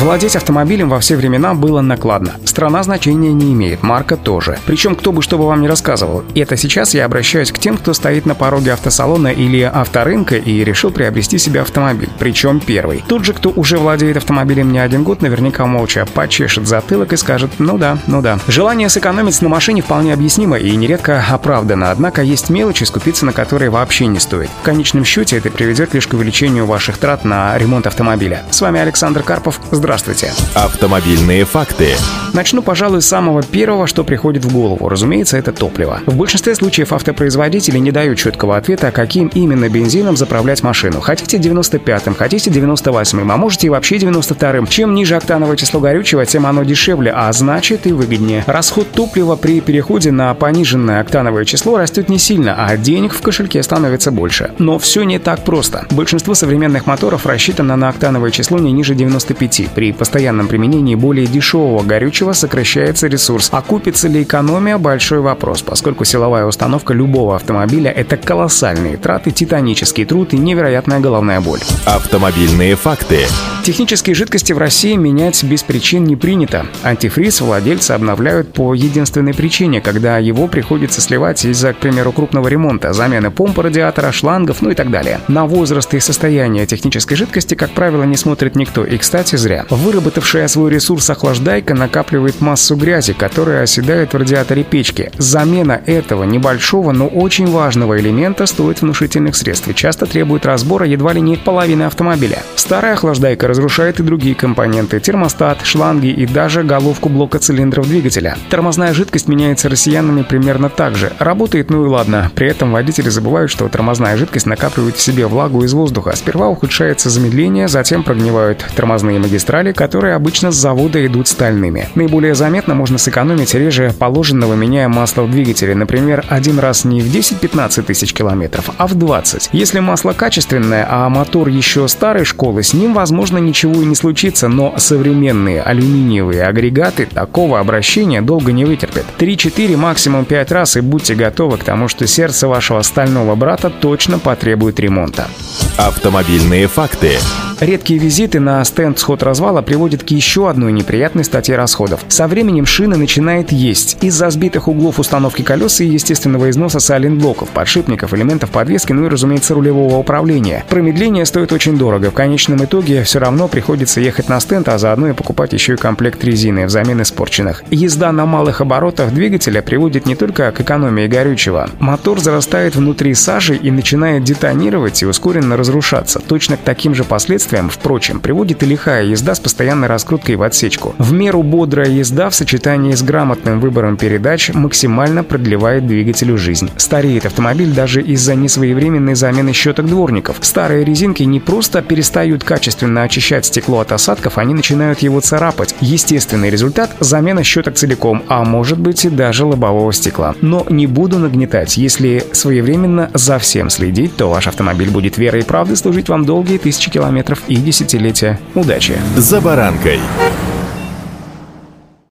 Владеть автомобилем во все времена было накладно. Страна значения не имеет, марка тоже. Причем кто бы что бы вам ни рассказывал. Это сейчас я обращаюсь к тем, кто стоит на пороге автосалона или авторынка и решил приобрести себе автомобиль. Причем первый. Тот же, кто уже владеет автомобилем не один год, наверняка молча почешет затылок и скажет «ну да, ну да». Желание сэкономить на машине вполне объяснимо и нередко оправдано, однако есть мелочи, скупиться на которые вообще не стоит. В конечном счете это приведет лишь к увеличению ваших трат на ремонт автомобиля. С вами Александр Карпов. Здравствуйте. Автомобильные факты. Начну, пожалуй, с самого первого, что приходит в голову. Разумеется, это топливо. В большинстве случаев автопроизводители не дают четкого ответа, каким именно бензином заправлять машину. Хотите 95-м, хотите 98-м, а можете и вообще 92-м. Чем ниже октановое число горючего, тем оно дешевле, а значит и выгоднее. Расход топлива при переходе на пониженное октановое число растет не сильно, а денег в кошельке становится больше. Но все не так просто. Большинство современных моторов рассчитано на октановое число не ниже 95. При постоянном применении более дешевого горючего сокращается ресурс. Окупится ли экономия – большой вопрос, поскольку силовая установка любого автомобиля – это колоссальные траты, титанический труд и невероятная головная боль. Автомобильные факты. Технические жидкости в России менять без причин не принято. Антифриз владельцы обновляют по единственной причине, когда его приходится сливать из-за, к примеру, крупного ремонта, замены помпы радиатора, шлангов, ну и так далее. На возраст и состояние технической жидкости, как правило, не смотрит никто, и, кстати, зря. Выработавшая свой ресурс охлаждайка накапливает массу грязи, которая оседает в радиаторе печки. Замена этого небольшого, но очень важного элемента стоит внушительных средств и часто требует разбора едва ли не половины автомобиля. Старая охлаждайка разрушает и другие компоненты – термостат, шланги и даже головку блока цилиндров двигателя. Тормозная жидкость меняется россиянами примерно так же. Работает, ну и ладно. При этом водители забывают, что тормозная жидкость накапливает в себе влагу из воздуха. Сперва ухудшается замедление, затем прогнивают тормозные магистрали, которые обычно с завода идут стальными. Наиболее заметно можно сэкономить реже положенного, меняя масло в двигателе. Например, один раз не в 10-15 тысяч километров, а в 20. Если масло качественное, а мотор еще старой школы, с ним, возможно, ничего и не случится, но современные алюминиевые агрегаты такого обращения долго не вытерпят. 3-4, максимум 5 раз и будьте готовы к тому, что сердце вашего стального брата точно потребует ремонта. Автомобильные факты. Редкие визиты на стенд сход развала приводят к еще одной неприятной статье расходов. Со временем шина начинает есть. Из-за сбитых углов установки колес и естественного износа сайлентблоков, подшипников, элементов подвески, ну и, разумеется, рулевого управления. Промедление стоит очень дорого. В конечном итоге все равно приходится ехать на стенд, а заодно и покупать еще и комплект резины взамен испорченных. Езда на малых оборотах двигателя приводит не только к экономии горючего. Мотор зарастает внутри сажи и начинает детонировать и ускоренно разрушаться. Точно к таким же последствиям впрочем, приводит и лихая езда с постоянной раскруткой в отсечку. В меру бодрая езда в сочетании с грамотным выбором передач максимально продлевает двигателю жизнь. Стареет автомобиль даже из-за несвоевременной замены щеток дворников. Старые резинки не просто перестают качественно очищать стекло от осадков, они начинают его царапать. Естественный результат – замена щеток целиком, а может быть и даже лобового стекла. Но не буду нагнетать. Если своевременно за всем следить, то ваш автомобиль будет верой и правдой служить вам долгие тысячи километров и десятилетия. Удачи! «За баранкой».